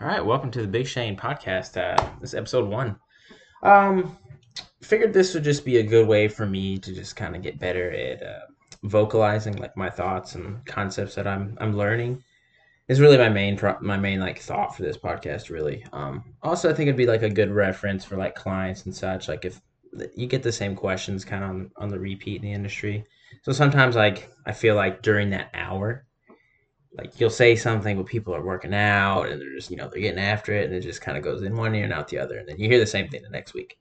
All right, welcome to the Big Schoen podcast. Uh, this is episode one. Um, figured this would just be a good way for me to just kind of get better at uh, vocalizing like my thoughts and concepts that I'm I'm learning. Is really my main pro- my main like thought for this podcast. Really. Um, also, I think it'd be like a good reference for like clients and such. Like if you get the same questions kind of on, on the repeat in the industry. So sometimes like I feel like during that hour like you'll say something but people are working out and they're just you know they're getting after it and it just kind of goes in one ear and out the other and then you hear the same thing the next week.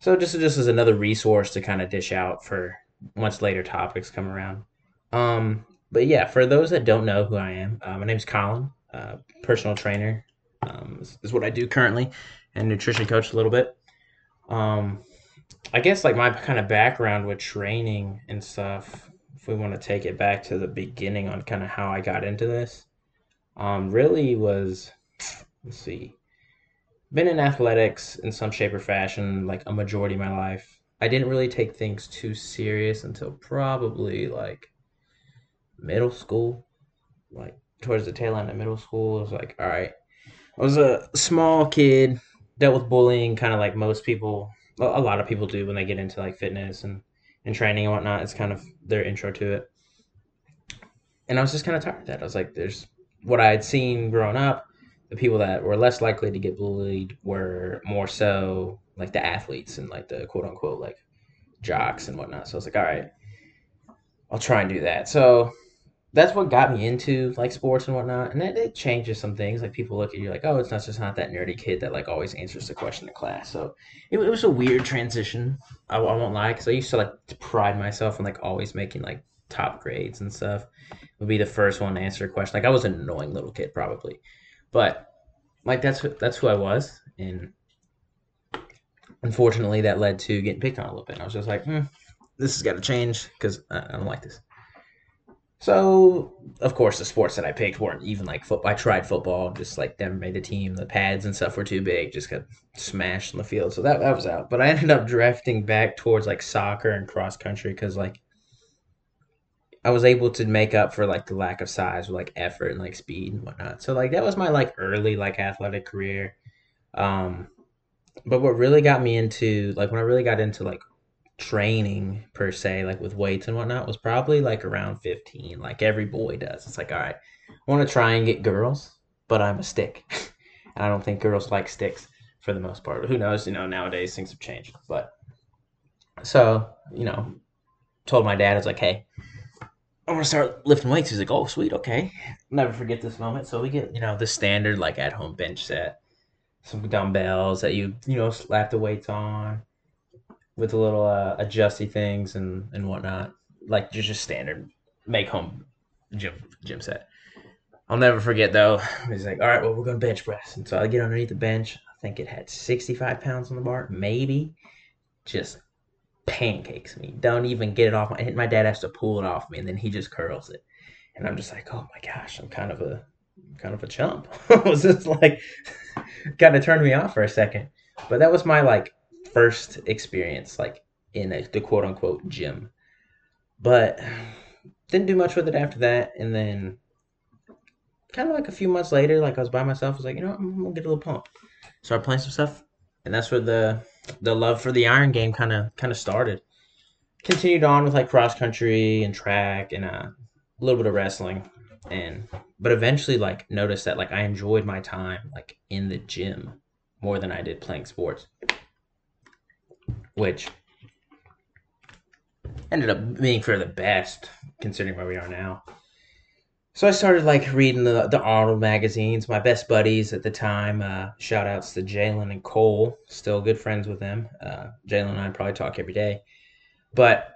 So just just as another resource to kind of dish out for once later topics come around. Um but yeah for those that don't know who i am uh, my name's colin uh, personal trainer um, is, is what i do currently and nutrition coach a little bit. Um i guess like my kind of background with training and stuff if we want to take it back to the beginning on kind of how I got into this, um, really was let's see, been in athletics in some shape or fashion like a majority of my life. I didn't really take things too serious until probably like middle school, like towards the tail end of middle school. I was like, all right, I was a small kid, dealt with bullying, kind of like most people, a lot of people do when they get into like fitness and and training and whatnot. It's kind of their intro to it. And I was just kind of tired of that. I was like, there's what I had seen growing up. The people that were less likely to get bullied were more so like the athletes and like the quote unquote like jocks and whatnot. So I was like, all right, I'll try and do that. So that's what got me into like sports and whatnot. And it, it, changes some things. Like people look at you like, oh, it's not just not that nerdy kid that like always answers the question in class. So it, it was a weird transition. I, I won't lie, because I used to like pride myself on like always making like top grades and stuff. Would be the first one to answer a question. Like I was an annoying little kid probably, but like that's that's who I was. And unfortunately, that led to getting picked on a little bit. And I was just like, hmm, this has got to change because I, I don't like this. So, of course, the sports that I picked weren't even like football. I tried football, just like never made the team. The pads and stuff were too big, just got smashed on the field. So that, that was out. But I ended up drifting back towards like soccer and cross country because like I was able to make up for like the lack of size with like effort and like speed and whatnot. So like that was my like early like athletic career. Um, but what really got me into like when I really got into like training per se, like with weights and whatnot, was probably like around 15, like every boy does. It's like, all right, I want to try and get girls, but I'm a stick. and I don't think girls like sticks for the most part. Who knows? You know, nowadays things have changed. But so, you know, told my dad, I was like, hey, I want to start lifting weights. He's like, oh, sweet, okay. Never forget this moment. So we get, you know, the standard like at home bench set, some dumbbells that you, you know, slap the weights on with little uh, adjusty things and and whatnot, like just just standard make home gym gym set. I'll never forget though. He's like, "All right, well, we're gonna bench press," and so I get underneath the bench. I think it had sixty five pounds on the bar, maybe. Just pancakes me. Don't even get it off. My, my dad has to pull it off me, and then he just curls it, and I'm just like, "Oh my gosh, I'm kind of a kind of a chump." it was just like kind of turned me off for a second. But that was my like first experience like in a, the quote unquote gym. But didn't do much with it after that. And then kind of like a few months later, like I was by myself, I was like, you know, I'm gonna get a little pump. Start playing some stuff, and that's where the the love for the iron game kind of kind of started. Continued on with like cross country and track and uh, a little bit of wrestling, and but eventually like noticed that like I enjoyed my time like in the gym more than I did playing sports which ended up being for the best considering where we are now. So I started like reading the the Arnold magazines. My best buddies at the time, uh, shout outs to Jalen and Cole, still good friends with them. Uh, Jalen and I probably talk every day, but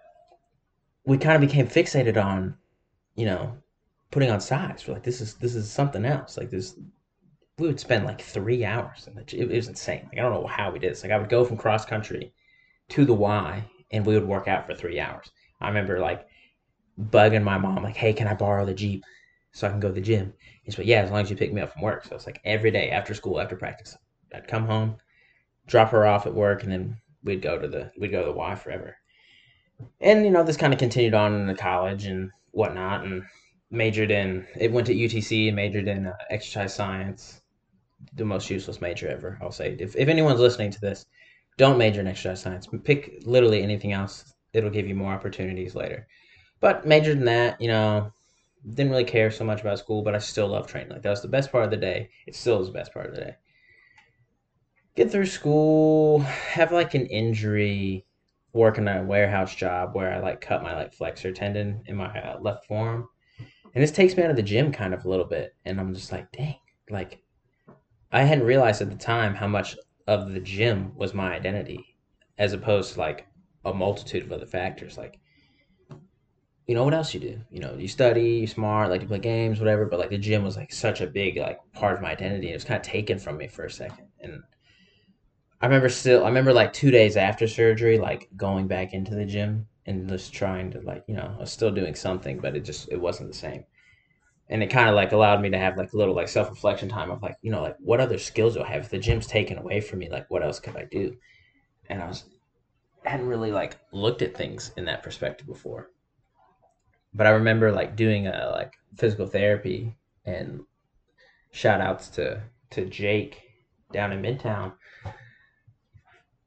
we kind of became fixated on, you know, putting on size. We're like, this is this is something else. Like this, we would spend like three hours, and it, it was insane. Like I don't know how we did this. Like I would go from cross country to the Y and we would work out for three hours. I remember like bugging my mom, like, hey, can I borrow the Jeep so I can go to the gym? And she's like, yeah, as long as you pick me up from work. So it's like every day after school, after practice, I'd come home, drop her off at work, and then we'd go to the we'd go to the Y forever. And you know, this kind of continued on in the college and whatnot, and majored in it went to UTC and majored in uh, exercise science. the most useless major ever. I'll say if if anyone's listening to this, don't major in exercise science. Pick literally anything else. It'll give you more opportunities later. But majored in that, you know, didn't really care so much about school, but I still love training. Like that was the best part of the day. It still is the best part of the day. Get through school, have like an injury, working a warehouse job where I like cut my like flexor tendon in my uh, left forearm, and this takes me out of the gym kind of a little bit, and I'm just like, dang, like I hadn't realized at the time how much of the gym was my identity, as opposed to like a multitude of other factors, like you know what else you do? You know you study you're smart like to play games whatever but like the gym was like such a big like part of my identity it was kind of taken from me for a second. And i remember still i remember like two days after surgery like going back into the gym and just trying to like you know i was still doing something but it just it wasn't the same and it kind of like allowed me to have like a little like self-reflection time of like you know like what other skills do i have if the gym's taken away from me like what else could i do and i was hadn't really like looked at things in that perspective before but I remember like doing a like physical therapy and shout outs to to Jake down in Midtown.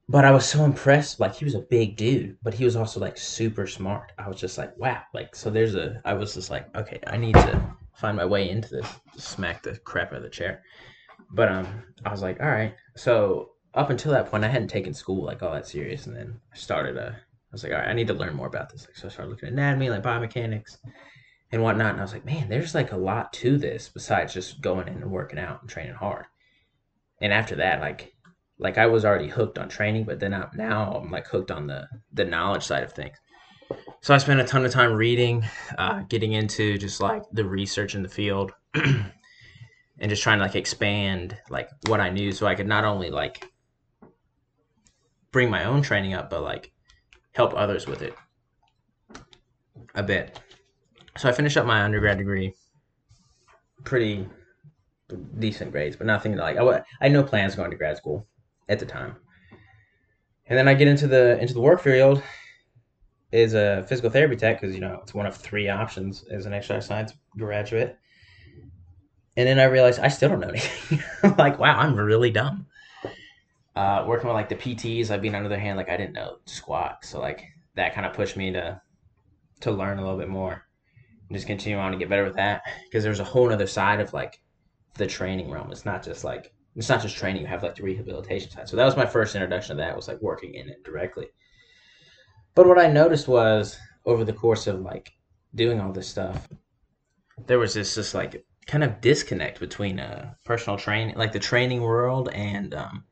But I was so impressed. Like he was a big dude, but he was also like super smart. I was just like, wow. Like so, there's a. I was just like, okay, I need to find my way into this. Smack the crap out of the chair. But um, I was like, all right. So up until that point, I hadn't taken school like all that serious, and then I started a I was like, all right, I need to learn more about this. Like, so I started looking at anatomy, like biomechanics and whatnot. And I was like, man, there's like a lot to this besides just going in and working out and training hard. And after that, like, like I was already hooked on training, but then I'm now I'm like hooked on the the knowledge side of things. So I spent a ton of time reading, uh, getting into just like the research in the field, and just trying to like expand like what I knew, so I could not only like bring my own training up, but like help others with it a bit. So I finished up my undergrad degree, pretty decent grades, but nothing like I, I had no plans going to grad school at the time. And then I get into the into the work field is a physical therapy tech because you know it's one of three options as an exercise science graduate. And then I realized I still don't know anything. like, wow, I'm really dumb uh, working with like the PTs, I've been under their hand. Like I didn't know squat, so like that kind of pushed me to to learn a little bit more and just continue on to get better with that because there's a whole other side of like the training realm. It's not just like it's not just training. You have like the rehabilitation side. So that was my first introduction to that. Was like working in it directly. But what I noticed was over the course of like doing all this stuff, there was this just like kind of disconnect between uh personal training, like the training world and um,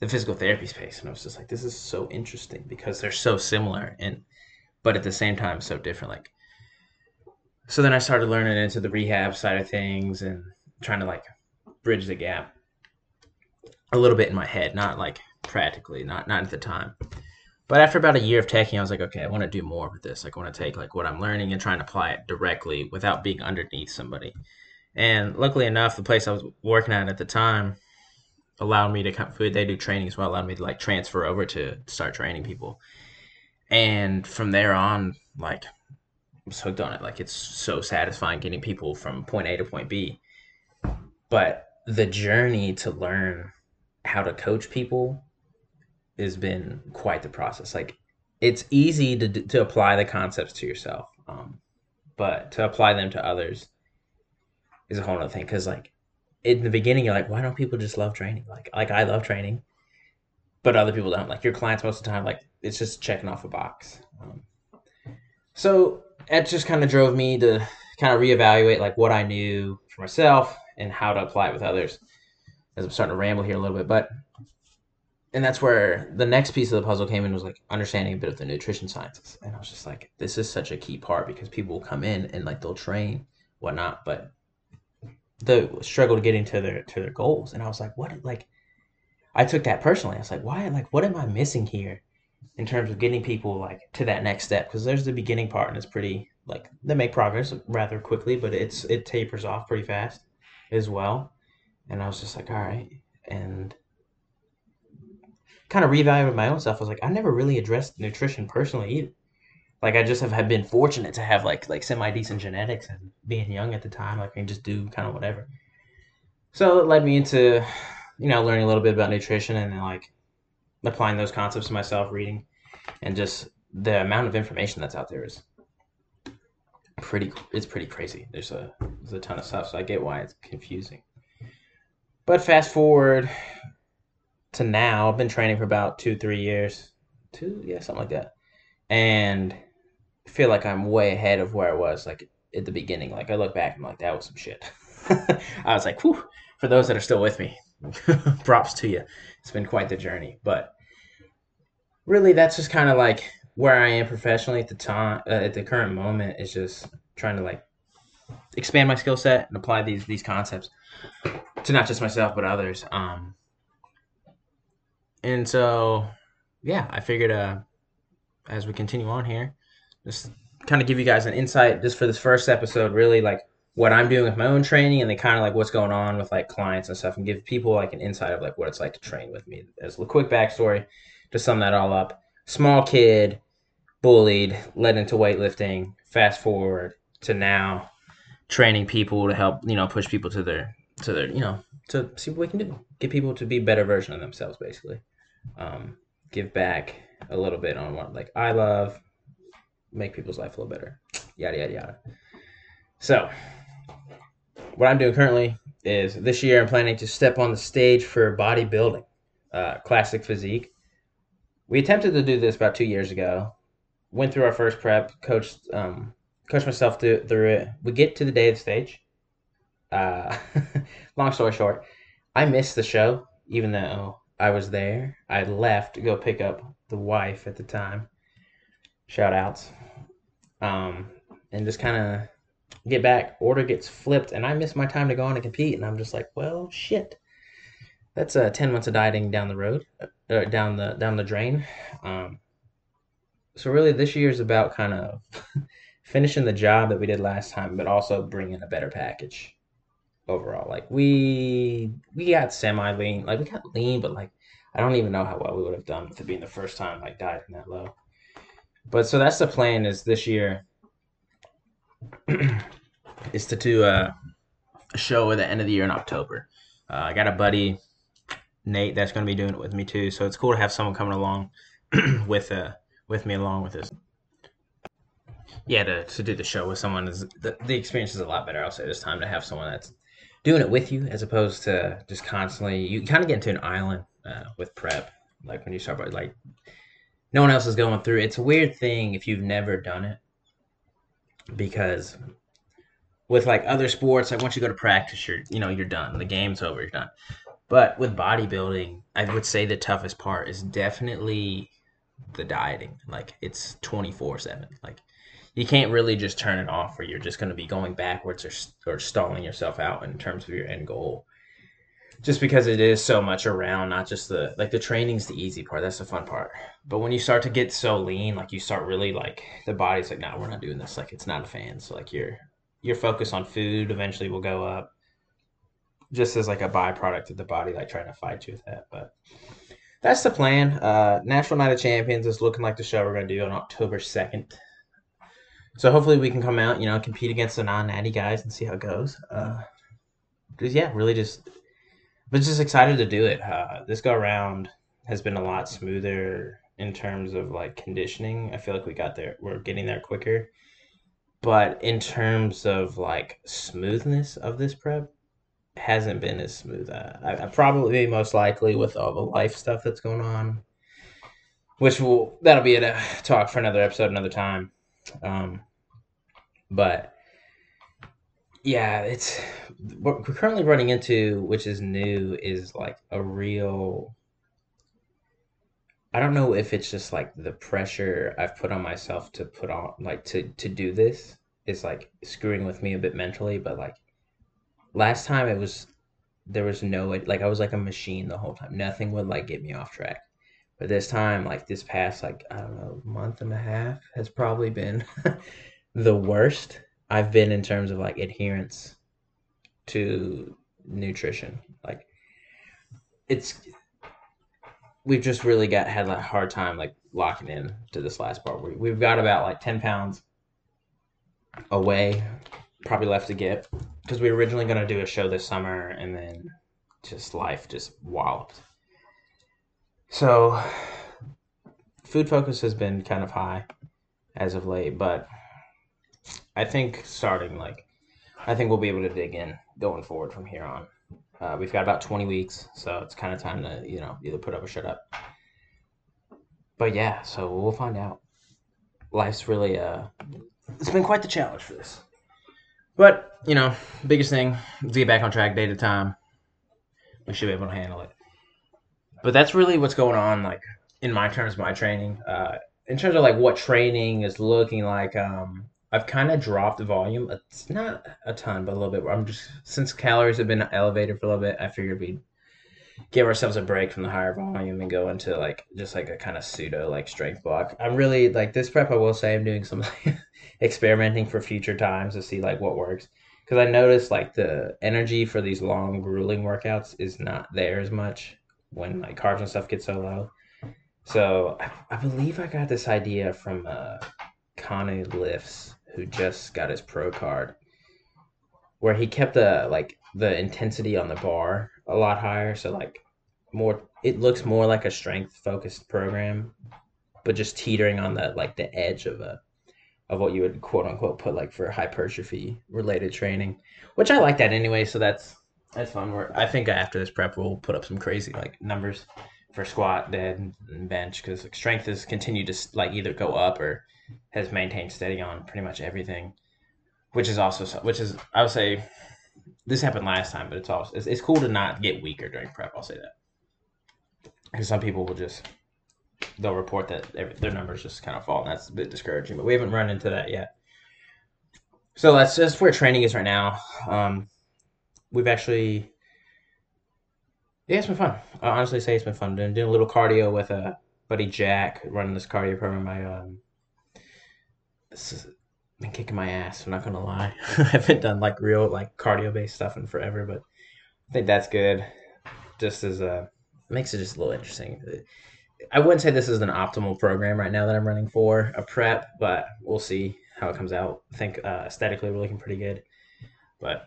the physical therapy space. And i was just like this is so interesting because they're so similar and but at the same time so different like so then i started learning into the rehab side of things and trying to like bridge the gap a little bit in my head not like practically not not at the time but after about a year of taking i was like okay i want to do more with this. Like i want to take like what i'm learning and try and apply it directly without being underneath somebody. And luckily enough the place i was working at at the time allowed me to come they do training as well allowed me to like transfer over to start training people. And from there on like I was hooked on it. Like it's so satisfying getting people from point a to point b. But the journey to learn how to coach people has been quite the process like it's easy to, to apply the concepts to yourself um, but to apply them to others is a whole other thing because like in the beginning you're like, why don't people just love training? Like like I love training, but other people don't. Like your clients most of the time, like it's just checking off a box. Um, so that just kind of drove me to kind of reevaluate like what I knew for myself and how to apply it with others. As I'm starting to ramble here a little bit, but and that's where the next piece of the puzzle came in was like understanding a bit of the nutrition sciences. And I was just like, this is such a key part because people will come in and like they'll train whatnot, but the struggle to getting to their to their goals. And i was like what like i took that personally. I was like why like what am i missing here in terms of getting people like to that next step? Because there's the beginning part and it's pretty like they make progress rather quickly but it's it tapers off pretty fast as well. And i was just like all right. And kind of reevaluated my own self i was like i never really addressed nutrition personally either like I just have, have been fortunate to have like like semi decent genetics and being young at the time, like I can just do kind of whatever. So it led me into, you know, learning a little bit about nutrition and then like applying those concepts to myself, reading, and just the amount of information that's out there is pretty. It's pretty crazy. There's a there's a ton of stuff, so I get why it's confusing. But fast forward to now, I've been training for about two, three years, two, yeah, something like that, and feel like I'm way ahead of where I was like at the beginning. Like I look back and I'm like, that was some shit. I was like, whew, for those that are still with me, props to you. It's been quite the journey. But really, that's just kind of like where I am professionally at the time, uh, at the current moment, is just trying to like expand my skill set and apply these these concepts to not just myself but others. Um, and so, yeah, I figured uh, as we continue on here, just kind of give you guys an insight just for this first episode, really like what I'm doing with my own training and then kind of like what's going on with like clients and stuff and give people like an insight of like what it's like to train with me as a quick backstory to sum that all up. Small kid, bullied, led into weightlifting, fast forward to now training people to help, you know, push people to their to their, you know, to see what we can do. Get people to be better version of themselves basically. Um, give back a little bit on what like I love, make people's life a little better. Yada yada yada. So what I'm doing currently is this year I'm planning to step on the stage for bodybuilding, uh, classic physique. We attempted to do this about two years ago. Went through our first prep, coached, um, coached myself through, through it. We get to the day of the stage. Uh, long story short, I missed the show, even though I was there. I left to go pick up the wife at the time. Shout outs. Um, and just kind of get back, order gets flipped, and I miss my time to go on and compete. And I'm just like, well, shit. That's uh, ten months of dieting down the road, uh, down the down the drain. Um, so really, this year is about kind of finishing the job that we did last time, but also bringing a better package overall. Like we we got semi lean, like we got lean, but like I don't even know how well we would have done it being the first time like dieting that low. But so that's the plan is this year is to do a, a, show at the end of the year in October. Uh, I got a buddy, Nate, that's going to be doing it with me too. So it's cool to have someone coming along with uh, with me along with this. Yeah, to, to do the show with someone is the, the experience is a lot better. I'll say this time to have someone that's doing it with you as opposed to just constantly. You kind of get into an island uh, with prep, like when you start by like no one else is going through. It's a weird thing if you've never done it because with like other sports, like once you go to practice, you're you know you're done. The game's over. You're done. But with bodybuilding, I would say the toughest part is definitely the dieting. Like it's twenty four seven. Like you can't really just turn it off, or you're just going to be going backwards or or stalling yourself out in terms of your end goal. Just because it is so much around, not just the like the training's the easy part. That's the fun part. But when you start to get so lean, like you start really like the body's like, no, nah, we're not doing this. Like it's not a fan. So like your your focus on food eventually will go up, just as like a byproduct of the body like trying to fight you with that. But that's the plan. Uh, National Night of Champions is looking like the show we're gonna do on October second. So hopefully we can come out, you know, compete against the non-natty guys and see how it goes. Uh, cause yeah, really just, but just excited to do it. Uh, this go around has been a lot smoother in terms of like conditioning. I feel like we got there. We're getting there quicker. But in terms of like smoothness of this prep, hasn't been as smooth. Uh, I, I probably most likely with all the life stuff that's going on, which will that'll be a talk for another episode another time. Um, but yeah, it's what we're currently running into, which is new, is like a real I don't know if it's just like the pressure I've put on myself to put on like to to do this is like screwing with me a bit mentally, but like last time it was there was no like I was like a machine the whole time. Nothing would like get me off track. But this time, like this past like I don't know month and a half has probably been the worst I've been in terms of like adherence to nutrition. Like it's we've just really got had a hard time like locking in to this last part. We, we've got about like ten pounds away probably left to get because we were originally going to do a show this summer and then just life just walloped. So, food focus has been kind of high as of late, but I think starting like, I think we'll be able to dig in going forward from here on. Uh, we've got about 20 weeks, so it's kind of time to, you know, either put up or shut up. But yeah, so we'll find out. Life's really, uh, it's been quite the challenge for this. But, you know, biggest thing is get back on track day to time. We should be able to handle it. But that's really what's going on, like, in my terms, my training. Uh, in terms of, like, what training is looking like, um, I've kind of dropped the volume. It's not a ton, but a little bit. I'm just, since calories have been elevated for a little bit, I figured we'd give ourselves a break from the higher volume and go into like just like a kind of pseudo like strength block. I'm really like this prep. I will say I'm doing some like, experimenting for future times to see like what works because I noticed like the energy for these long grueling workouts is not there as much when like carbs and stuff get so low. So I, I believe I got this idea from uh, Connie Lifts who just got his pro card where he kept the like the intensity on the bar a lot higher. So like more, it looks more like a strength focused program, but just teetering on the like the edge of a of what you would quote unquote put like for hypertrophy related training, which I like that anyway. So that's that's fun. Where I think after this prep we'll put up some crazy like numbers for squat, dead, and bench because like, strength has continued to like either go up or has maintained steady on pretty much everything, which is also which is I would say this happened last time, but it's also it's, it's cool to not get weaker during prep. I'll say that because some people will just they'll report that their numbers just kind of fall, and that's a bit discouraging. But we haven't run into that yet. So that's just where training is right now. Um, we've actually, yeah, it's been fun. I honestly say it's been fun. Doing, doing a little cardio with a buddy Jack, running this cardio program. I um, been kicking my ass. I'm not gonna lie. I haven't done like real like cardio based stuff in forever, but I think that's good. Just as a makes it just a little interesting. I wouldn't say this is an optimal program right now that I'm running for a prep, but we'll see how it comes out. I think uh, aesthetically we're looking pretty good, but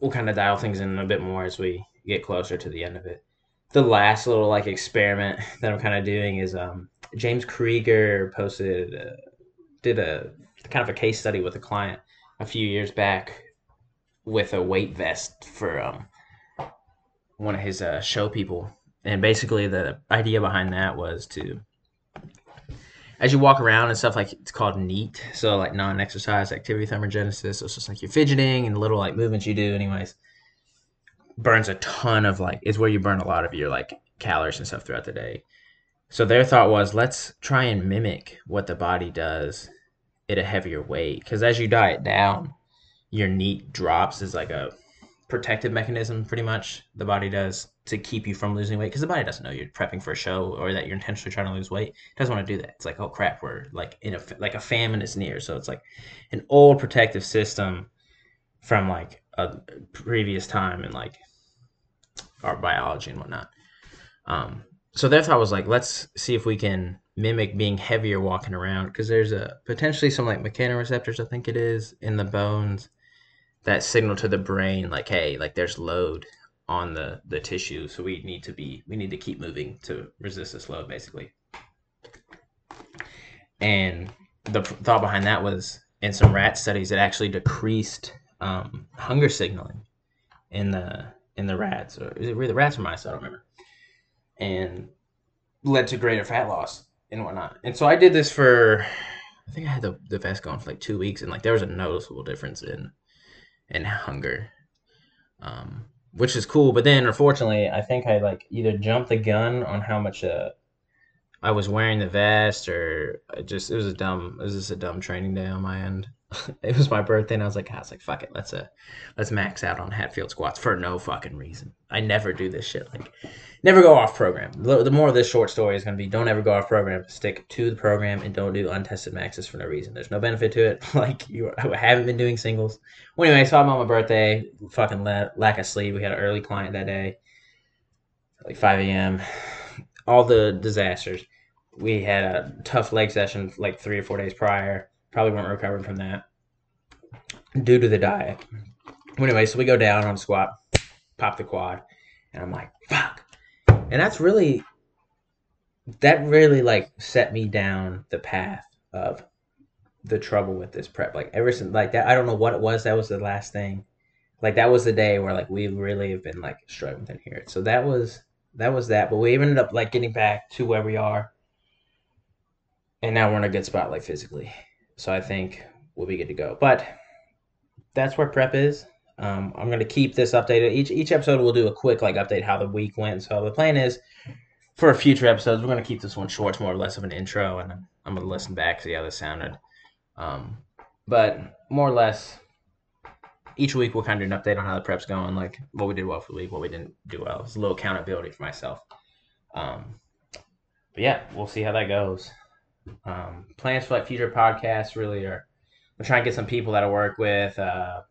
we'll kind of dial things in a bit more as we get closer to the end of it. The last little like experiment that I'm kind of doing is um, James Krieger posted uh, did a kind of a case study with a client a few years back with a weight vest for um, one of his uh, show people. And basically, the idea behind that was to, as you walk around and stuff, like it's called NEAT, so like non-exercise activity thermogenesis. So it's just like you're fidgeting and little like movements you do, anyways. Burns a ton of like is where you burn a lot of your like calories and stuff throughout the day. So their thought was, let's try and mimic what the body does at a heavier weight because as you diet down, your NEAT drops is like a protective mechanism, pretty much. The body does to keep you from losing weight because the body doesn't know you're prepping for a show or that you're intentionally trying to lose weight. It doesn't want to do that. It's like, oh crap, we're like in a like a famine is near. So it's like an old protective system from like a previous time and like our biology and whatnot. Um, so their thought was like, let's see if we can mimic being heavier walking around because there's a potentially some like mechanoreceptors I think it is in the bones that signal to the brain like hey like there's load on the the tissue so we need to be we need to keep moving to resist this load basically. And the thought behind that was in some rat studies it actually decreased um, hunger signaling in the in the rats or is it really the rats or mice? I don't remember. And led to greater fat loss and whatnot. And so I did this for I think I had the, the vest going for like two weeks and like there was a noticeable difference in in hunger. Um, which is cool, but then unfortunately I think I like either jumped the gun on how much uh I was wearing the vest or I just it was a dumb it was just a dumb training day on my end. it was my birthday and I was like, I was like, fuck it, let's uh let's max out on Hatfield squats for no fucking reason. I never do this shit. Like never go off program. The, more of this short story is gonna be don't ever go off program. Stick to the program and don't do untested maxes for no reason. There's no benefit to it. like you I haven't been doing singles. Well anyway, so I'm on my birthday, fucking la- lack of sleep. We had an early client that day. Like five AM. All the disasters. We had a tough leg session like three or four days prior probably weren't recovering from that. due to the diet. Anyway, so we go down on squat, pop the quad, and I'm like, fuck. And that's really that really like set me down the path of the trouble with this prep. Like ever since like that, I don't know what it was. That was the last thing. Like that was the day where like we really have been like struggling with here. So that was that was that. But we ended up like getting back to where we are, and now we're in a good spot like physically. So I think we'll be good to go. But that's where prep is. Um, I'm gonna keep this updated. Each each episode we'll do a quick like update how the week went. So the plan is for future episodes we're gonna keep this one short, it's more or less of an intro, and I'm gonna listen back see how this sounded. Um, but more or less, each week we'll kind of do an update on how the prep's going, like what we did well for the week, what we didn't do well. It's a little accountability for myself. Um, but yeah, we'll see how that goes. Um, plans for like future podcasts really are. I'm trying to get some people that I work with uh,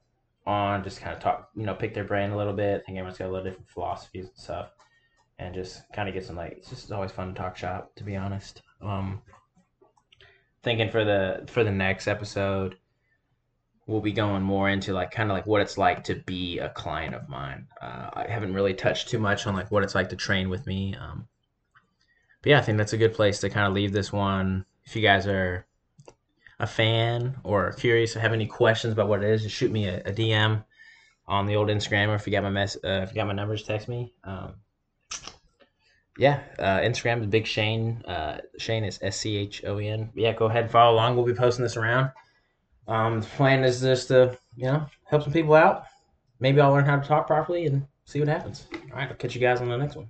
on, just kind of talk, you know, pick their brain a little bit. I think everyone's got a little different philosophies and stuff, and just kind of get some like. It's just always fun to talk shop, to be honest. Um, thinking for the for the next episode we'll be going more into like kind of like what it's like to be a client of mine uh, i haven't really touched too much on like what it's like to train with me um, but yeah i think that's a good place to kind of leave this one if you guys are a fan or curious or have any questions about what it is just shoot me a, a dm on the old instagram or if you got my mess uh, if you got my numbers text me um, yeah, uh, Instagram is Big Schoen. Uh, Schoen is S C H O E N. Yeah, go ahead and follow along. We'll be posting this around. Um, the plan is just to you know help some people out. Maybe I'll learn how to talk properly and see what happens. All right, I'll catch you guys on the next one.